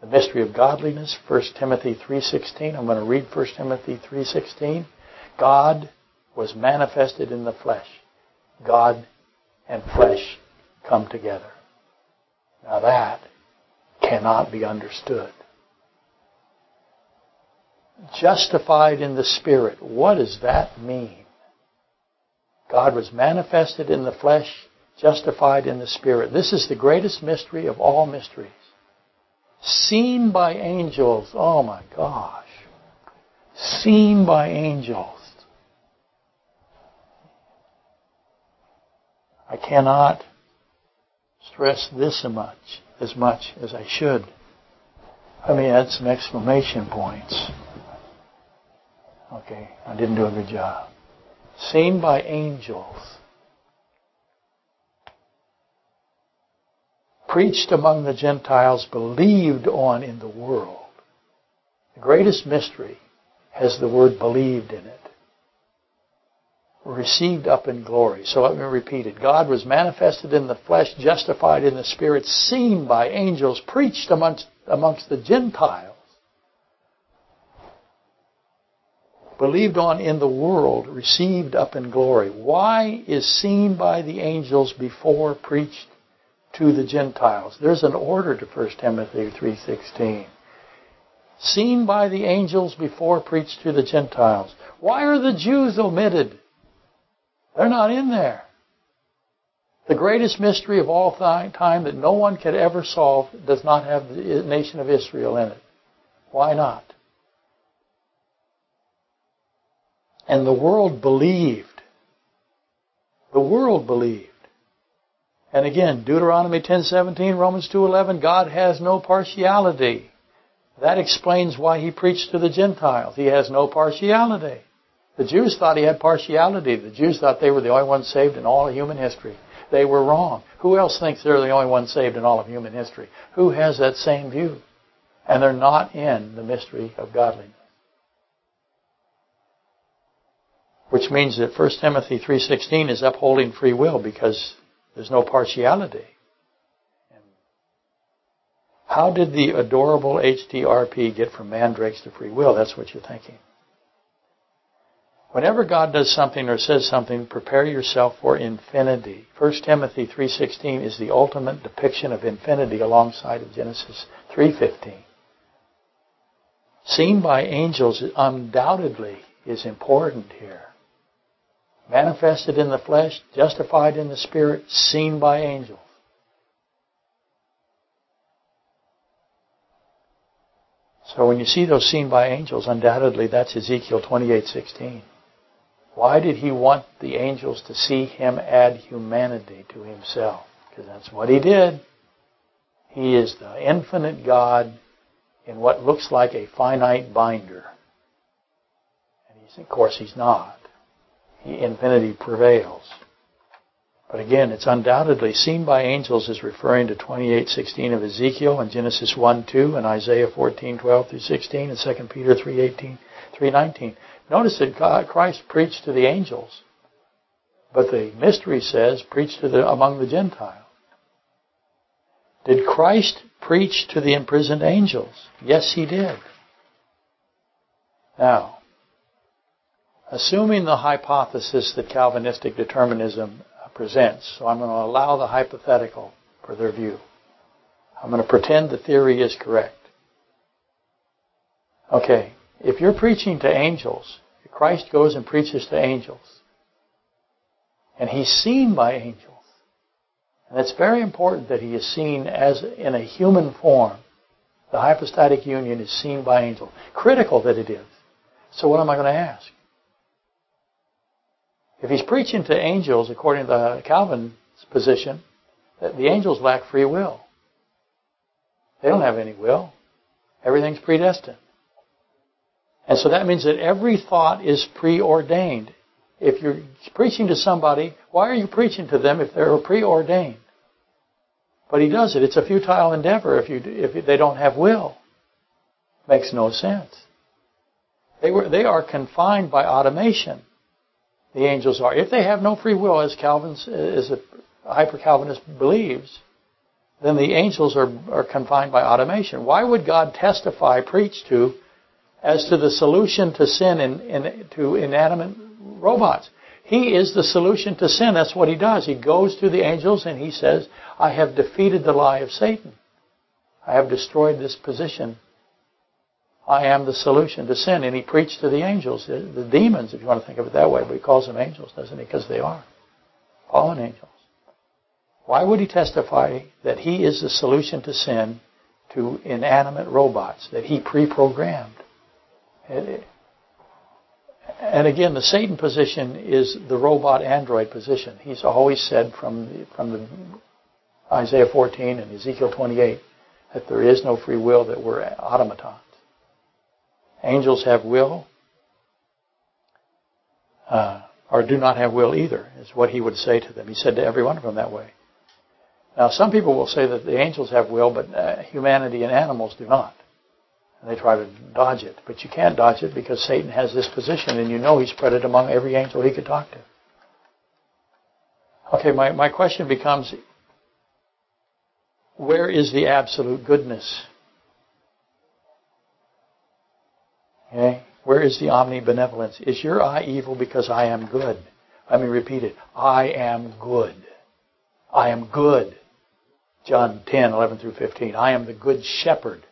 The mystery of godliness, 1 Timothy 3:16. I'm going to read 1 Timothy 3:16. God was manifested in the flesh. God and flesh come together. Now that cannot be understood justified in the Spirit. What does that mean? God was manifested in the flesh, justified in the Spirit. This is the greatest mystery of all mysteries. Seen by angels. Oh my gosh. Seen by angels. I cannot stress this much as much as I should. Let me add some exclamation points. Okay, I didn't do a good job. Seen by angels. Preached among the Gentiles, believed on in the world. The greatest mystery has the word believed in it. Received up in glory. So let me repeat it. God was manifested in the flesh, justified in the spirit, seen by angels, preached amongst, amongst the Gentiles believed on in the world, received up in glory. Why is seen by the angels before preached to the Gentiles? There's an order to 1 Timothy 3:16. Seen by the angels before preached to the Gentiles. Why are the Jews omitted? They're not in there. The greatest mystery of all time that no one could ever solve does not have the nation of Israel in it. Why not? And the world believed. The world believed. And again, Deuteronomy 10:17, Romans 2:11, God has no partiality. That explains why he preached to the Gentiles. He has no partiality. The Jews thought he had partiality. The Jews thought they were the only ones saved in all of human history. They were wrong. Who else thinks they're the only ones saved in all of human history? Who has that same view? And they're not in the mystery of godliness. Which means that 1 Timothy 3.16 is upholding free will because there's no partiality. How did the adorable HTRP get from mandrakes to free will? That's what you're thinking. Whenever God does something or says something, prepare yourself for infinity. 1 Timothy 3:16 is the ultimate depiction of infinity alongside of Genesis 3:15. Seen by angels undoubtedly is important here. Manifested in the flesh, justified in the spirit, seen by angels. So when you see those seen by angels, undoubtedly that's Ezekiel 28:16. Why did he want the angels to see him add humanity to himself? Because that's what he did. He is the infinite God in what looks like a finite binder. And he's, of course, he's not. Infinity prevails. But again, it's undoubtedly seen by angels as referring to 28:16 of Ezekiel and Genesis 1:2 and Isaiah 14:12 through 16 and 2 Peter 3:18 3:19. Notice that God, Christ preached to the angels, but the mystery says preached to the among the Gentiles. Did Christ preach to the imprisoned angels? Yes, he did. Now, assuming the hypothesis that Calvinistic determinism presents. So I'm going to allow the hypothetical for their view. I'm going to pretend the theory is correct. Okay, if you're preaching to angels, Christ goes and preaches to angels, and he's seen by angels. And it's very important that he is seen as in a human form. The hypostatic union is seen by angels. Critical that it is. So what am I going to ask? If he's preaching to angels, according to Calvin's position, that the angels lack free will. They don't have any will. Everything's predestined. And so that means that every thought is preordained. If you're preaching to somebody, why are you preaching to them if they're preordained? But he does it. It's a futile endeavor if you if they don't have will. Makes no sense. They were they are confined by automation the angels are. If they have no free will, as Calvin, as a hyper Calvinist believes, then the angels are, are confined by automation. Why would God testify, preach to, as to the solution to sin in, in, to inanimate robots? He is the solution to sin. That's what he does. He goes to the angels and he says, I have defeated the lie of Satan. I have destroyed this position I am the solution to sin. And he preached to the angels, the, the demons, if you want to think of it that way, but he calls them angels, doesn't he? Because they are fallen angels. Why would he testify that he is the solution to sin to inanimate robots that he pre-programmed? Uh, and again, the Satan position is the robot android position. He's always said from from the Isaiah 14 and Ezekiel 28 that there is no free will, that we're automatons. Angels have will, uh, or do not have will either, is what he would say to them. He said to every one of them that way. Now, some people will say that the angels have will, but uh, humanity and animals do not. And they try to dodge it. But you can't dodge it because Satan has this position, and you know he spread it among every angel he could talk to. Okay, my, my question becomes where is the absolute goodness Okay? Where is the omnibenevolence? Is your eye evil because I am good? Let me repeat it. I am good. I am good. John 10, 11 through 15. I am the good shepherd.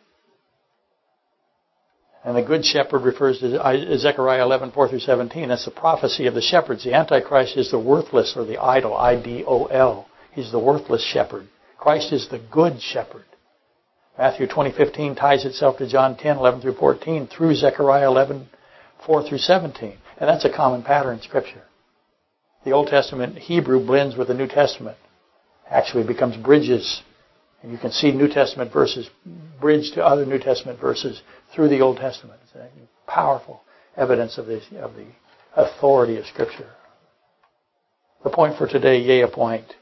And the good shepherd refers to Zechariah 11, 4 through 17. That's the prophecy of the shepherds. The Antichrist is the worthless or the idol, I-D-O-L. He's the worthless shepherd. Christ is the good shepherd. Matthew 20:15 ties itself to John 10:11 through 14 through Zechariah 11:4 through 17, and that's a common pattern in Scripture. The Old Testament Hebrew blends with the New Testament, actually becomes bridges, and you can see New Testament verses bridge to other New Testament verses through the Old Testament. It's a powerful evidence of the of the authority of Scripture. The point for today, yea, a point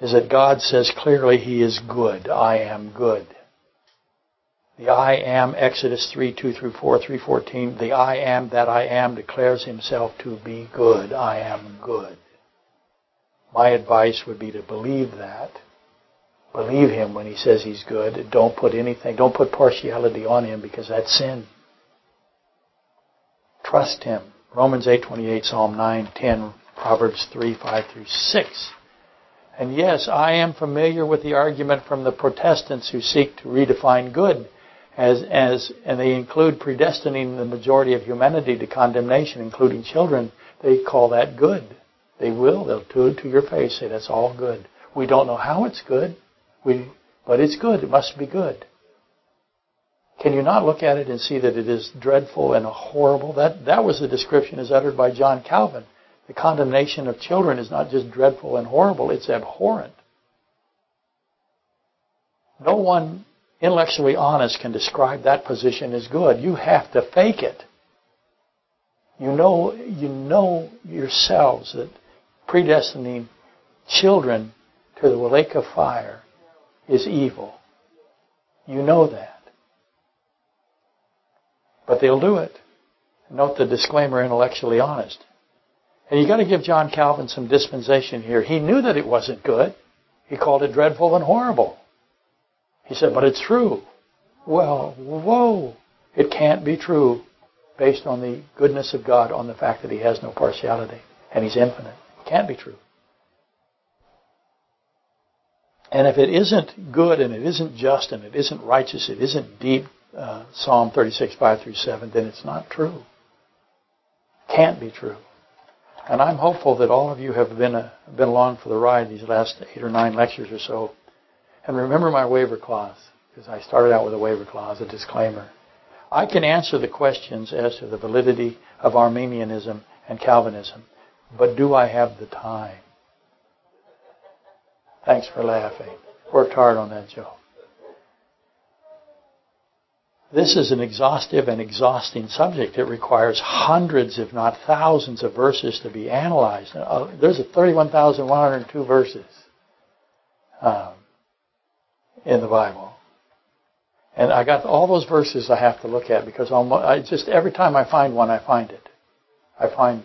is that God says clearly He is good. I am good. The I am, Exodus 3, 2 through 4, 314, the I am that I am declares himself to be good. I am good. My advice would be to believe that. Believe him when he says he's good. Don't put anything, don't put partiality on him because that's sin. Trust him. Romans 8:28, Psalm 9:10, Proverbs 3, 5 through 6. And yes, I am familiar with the argument from the Protestants who seek to redefine good as, as, and they include predestining the majority of humanity to condemnation, including children, they call that good. They will. They'll do it to your face. Say that's all good. We don't know how it's good. We, but it's good. It must be good. Can you not look at it and see that it is dreadful and horrible? That, that was the description as uttered by John Calvin. The condemnation of children is not just dreadful and horrible, it's abhorrent. No one intellectually honest can describe that position as good. You have to fake it. You know, you know yourselves that predestining children to the lake of fire is evil. You know that. But they'll do it. Note the disclaimer intellectually honest. And you've got to give John Calvin some dispensation here. He knew that it wasn't good. He called it dreadful and horrible. He said, but it's true. Well, whoa. It can't be true based on the goodness of God, on the fact that He has no partiality and He's infinite. It can't be true. And if it isn't good and it isn't just and it isn't righteous, it isn't deep, uh, Psalm 36, 5 through 7, then it's not true. Can't be true. And I'm hopeful that all of you have been, uh, been along for the ride these last eight or nine lectures or so. And remember my waiver clause, because I started out with a waiver clause, a disclaimer. I can answer the questions as to the validity of Arminianism and Calvinism, but do I have the time? Thanks for laughing. Worked hard on that joke. This is an exhaustive and exhausting subject. It requires hundreds, if not thousands, of verses to be analyzed. Uh, there's 31,102 verses um, in the Bible. And I got all those verses I have to look at because almost, I just every time I find one, I find it. I find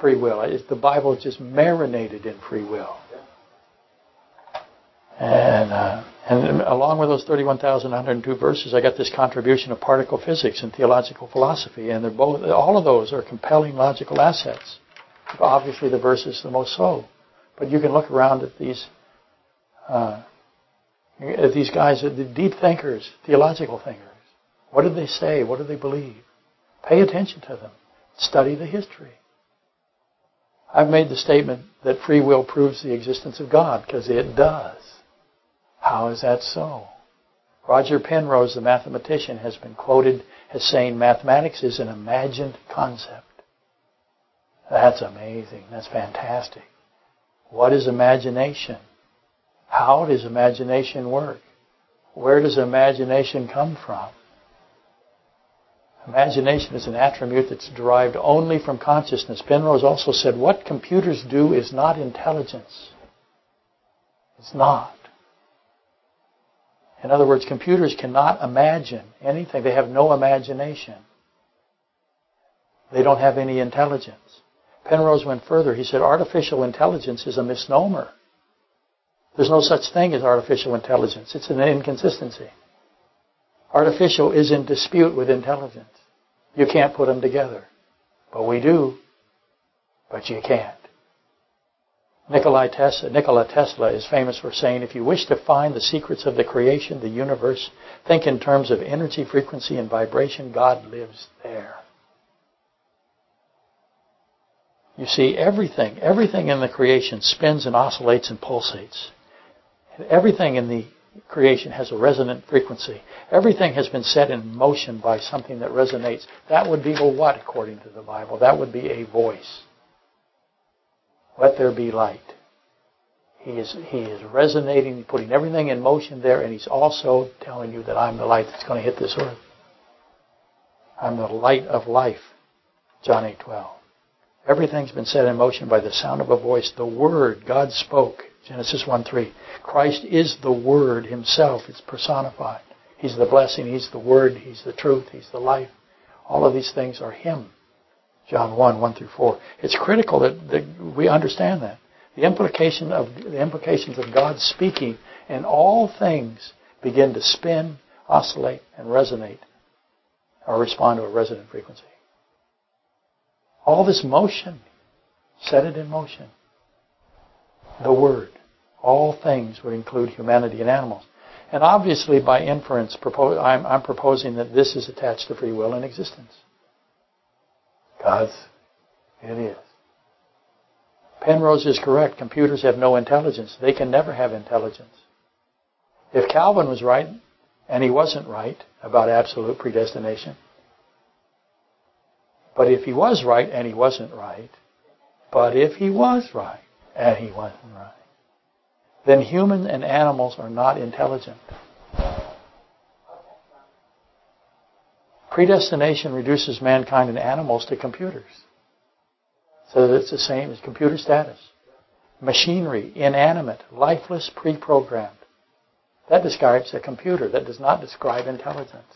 free will. the Bible is just marinated in free will. And uh, and along with those 31,102 verses, I got this contribution of particle physics and theological philosophy, and they're both all of those are compelling logical assets. Obviously, the verse is the most so, but you can look around at these uh, at these guys, the deep thinkers, theological thinkers. What did they say? What do they believe? Pay attention to them. Study the history. I've made the statement that free will proves the existence of God because it does. How is that so? Roger Penrose, the mathematician, has been quoted as saying mathematics is an imagined concept. That's amazing. That's fantastic. What is imagination? How does imagination work? Where does imagination come from? Imagination is an attribute that's derived only from consciousness. Penrose also said what computers do is not intelligence. It's not. In other words, computers cannot imagine anything. They have no imagination. They don't have any intelligence. Penrose went further. He said artificial intelligence is a misnomer. There's no such thing as artificial intelligence. It's an inconsistency. Artificial is in dispute with intelligence. You can't put them together. But we do. But you can't. Nikola Tesla, Nikola Tesla is famous for saying, if you wish to find the secrets of the creation, the universe, think in terms of energy, frequency, and vibration. God lives there. You see, everything, everything in the creation spins and oscillates and pulsates. Everything in the creation has a resonant frequency. Everything has been set in motion by something that resonates. That would be a what, according to the Bible? That would be a voice. Let there be light. He is, he is resonating, putting everything in motion there, and he's also telling you that I'm the light that's going to hit this earth. I'm the light of life. John 8:12. Everything's been set in motion by the sound of a voice. The Word, God spoke. Genesis 1:3. Christ is the Word Himself. It's personified. He's the blessing. He's the Word. He's the truth. He's the life. All of these things are Him. John 1, 1 through 4. It's critical that, that we understand that. The implication of the implications of God speaking and all things begin to spin, oscillate, and resonate or respond to a resonant frequency. All this motion, set it in motion. The Word. All things would include humanity and animals. And obviously, by inference, I'm, I'm proposing that this is attached to free will and existence. God's It is. Penrose is correct. Computers have no intelligence. They can never have intelligence. If Calvin was right, and he wasn't right about absolute predestination, but if he was right and he wasn't right, but if he was right and he wasn't right, then humans and animals are not intelligent. Predestination reduces mankind and animals to computers. So that it's the same as computer status. Machinery, inanimate, lifeless, pre-programmed. That describes a computer. That does not describe intelligence.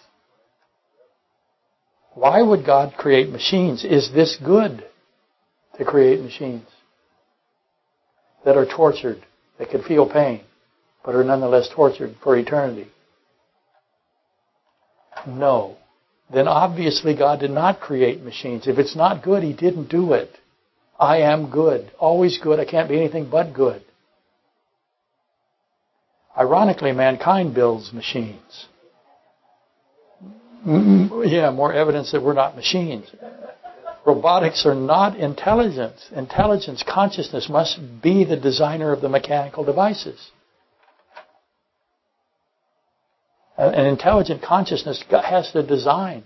Why would God create machines? Is this good to create machines that are tortured, that can feel pain, but are nonetheless tortured for eternity? No. Then obviously God did not create machines. If it's not good, He didn't do it. I am good. Always good. I can't be anything but good. Ironically, mankind builds machines. Mm, mm, yeah, more evidence that we're not machines. Robotics are not intelligence. Intelligence, consciousness must be the designer of the mechanical devices. An intelligent consciousness has to design.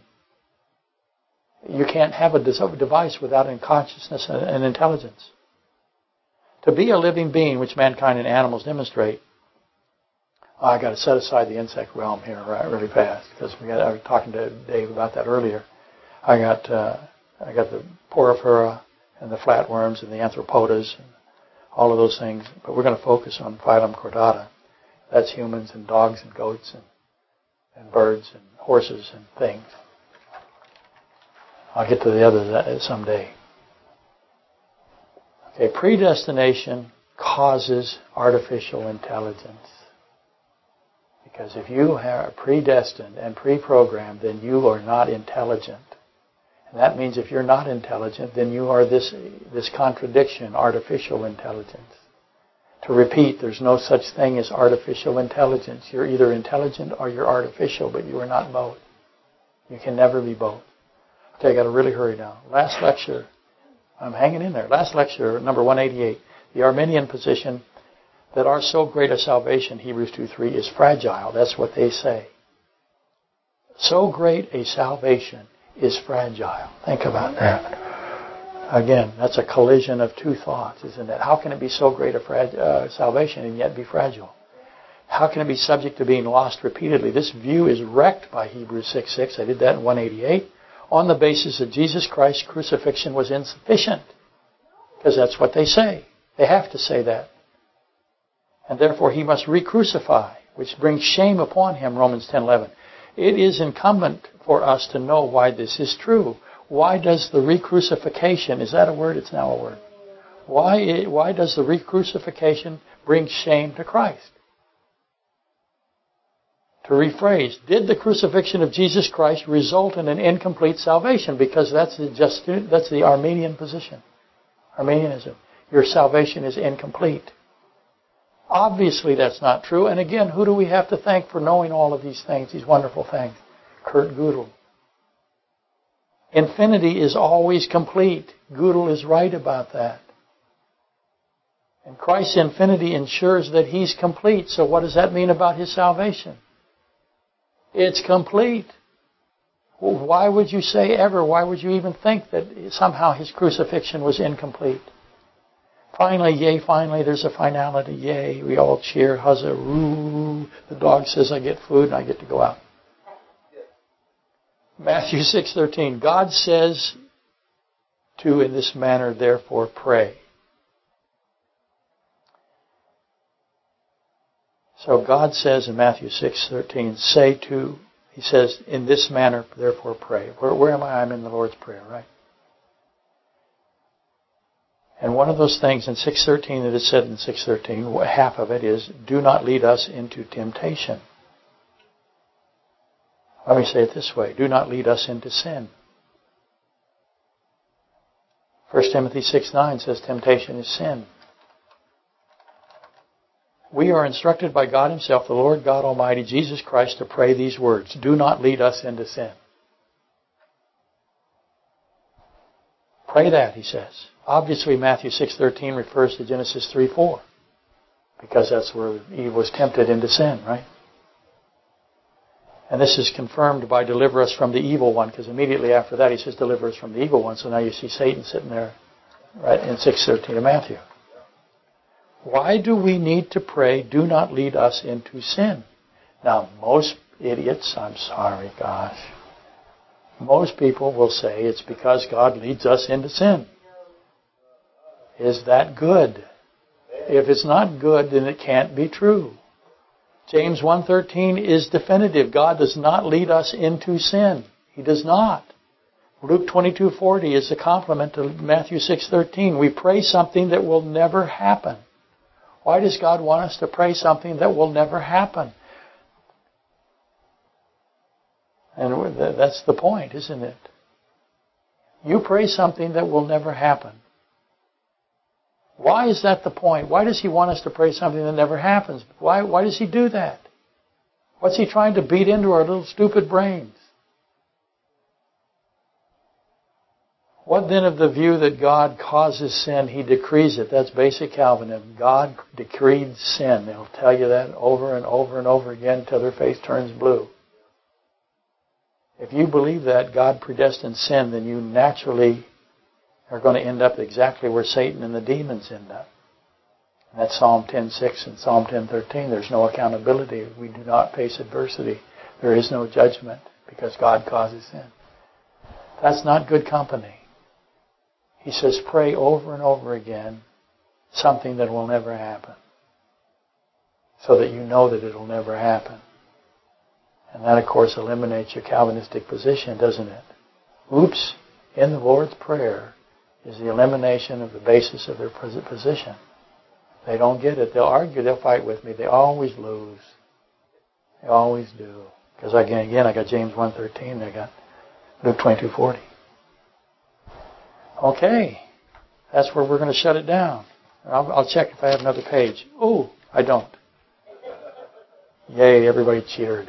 You can't have a device without a consciousness and intelligence. To be a living being, which mankind and animals demonstrate, oh, I got to set aside the insect realm here right, really fast because we got, I was talking to Dave about that earlier. I got uh, I got the porifera and the flatworms and the arthropodas and all of those things, but we're going to focus on phylum chordata. That's humans and dogs and goats and and birds and horses and things. I'll get to the others uh, someday. Okay, predestination causes artificial intelligence. Because if you are predestined and pre-programmed, then you are not intelligent. And that means if you're not intelligent, then you are this, this contradiction, artificial intelligence. To repeat, there's no such thing as artificial intelligence. You're either intelligent or you're artificial, but you are not both. You can never be both. Okay, I got to really hurry now. Last lecture, I'm hanging in there. Last lecture, number 188, the Arminian position that our so great a salvation, Hebrews 2:3, is fragile. That's what they say. So great a salvation is fragile. Think about that. Again, that's a collision of two thoughts, isn't it? How can it be so great a fra- uh, salvation and yet be fragile? How can it be subject to being lost repeatedly? This view is wrecked by Hebrews 6 6. I did that in 188 on the basis that Jesus Christ's crucifixion was insufficient. Because that's what they say. They have to say that. And therefore he must re-crucify, which brings shame upon him, Romans 10:11. It is incumbent for us to know why this is true. Why does the re-crucifixion, is that a word? It's now a word. Why, why does the re-crucifixion bring shame to Christ? To rephrase, did the crucifixion of Jesus Christ result in an incomplete salvation? Because that's the, just, that's the Arminian position. Arminianism. Your salvation is incomplete. Obviously that's not true. And again, who do we have to thank for knowing all of these things, these wonderful things? Kurt Gödel. Infinity is always complete. Gödel is right about that. And Christ's infinity ensures that He's complete. So what does that mean about His salvation? It's complete. Why would you say ever? Why would you even think that somehow His crucifixion was incomplete? Finally, yay, finally, there's a finality. Yay, we all cheer, huzzah, roo. The dog says I get food and I get to go out. Matthew 6:13 God says to in this manner therefore pray. So God says in Matthew 6:13 say to he says in this manner therefore pray. Where, where am I? I'm in the Lord's prayer, right? And one of those things in 613 that is said in 613, half of it is, do not lead us into temptation. Let me say it this way do not lead us into sin. 1 Timothy 6 9 says temptation is sin. We are instructed by God Himself, the Lord God Almighty, Jesus Christ, to pray these words Do not lead us into sin. Pray that, he says. Obviously, Matthew 6.13 refers to Genesis 3.4 because that's where Eve was tempted into sin, right? And this is confirmed by deliver us from the evil one, because immediately after that he says deliver us from the evil one. So now you see Satan sitting there, right, in 6.13 of Matthew. Why do we need to pray, do not lead us into sin? Now, most idiots, I'm sorry, gosh, most people will say it's because God leads us into sin. Is that good? If it's not good, then it can't be true. James 1.13 is definitive. God does not lead us into sin. He does not. Luke 22.40 is the complement to Matthew 6.13. We pray something that will never happen. Why does God want us to pray something that will never happen? And that's the point, isn't it? You pray something that will never happen. Why is that the point? Why does he want us to pray something that never happens? Why, why does he do that? What's he trying to beat into our little stupid brains? What then of the view that God causes sin, He decrees it? That's basic Calvinism. God decreed sin. They'll tell you that over and over and over again until their face turns blue. If you believe that God predestined sin, then you naturally are going to end up exactly where Satan and the demons end up. That's Psalm 10.6 and Psalm 10.13. There's no accountability. We do not face adversity. There is no judgment because God causes sin. That's not good company. He says, pray over and over again something that will never happen. So that you know that it'll never happen. And that, of course, eliminates your Calvinistic position, doesn't it? Oops, in the Lord's Prayer, is the elimination of the basis of their position. They don't get it. They'll argue. They'll fight with me. They always lose. They always do. Because again, again, I got James 1.13. I got Luke 22.40. Okay. That's where we're going to shut it down. I'll, I'll check if I have another page. Oh, I don't. Yay, everybody cheered.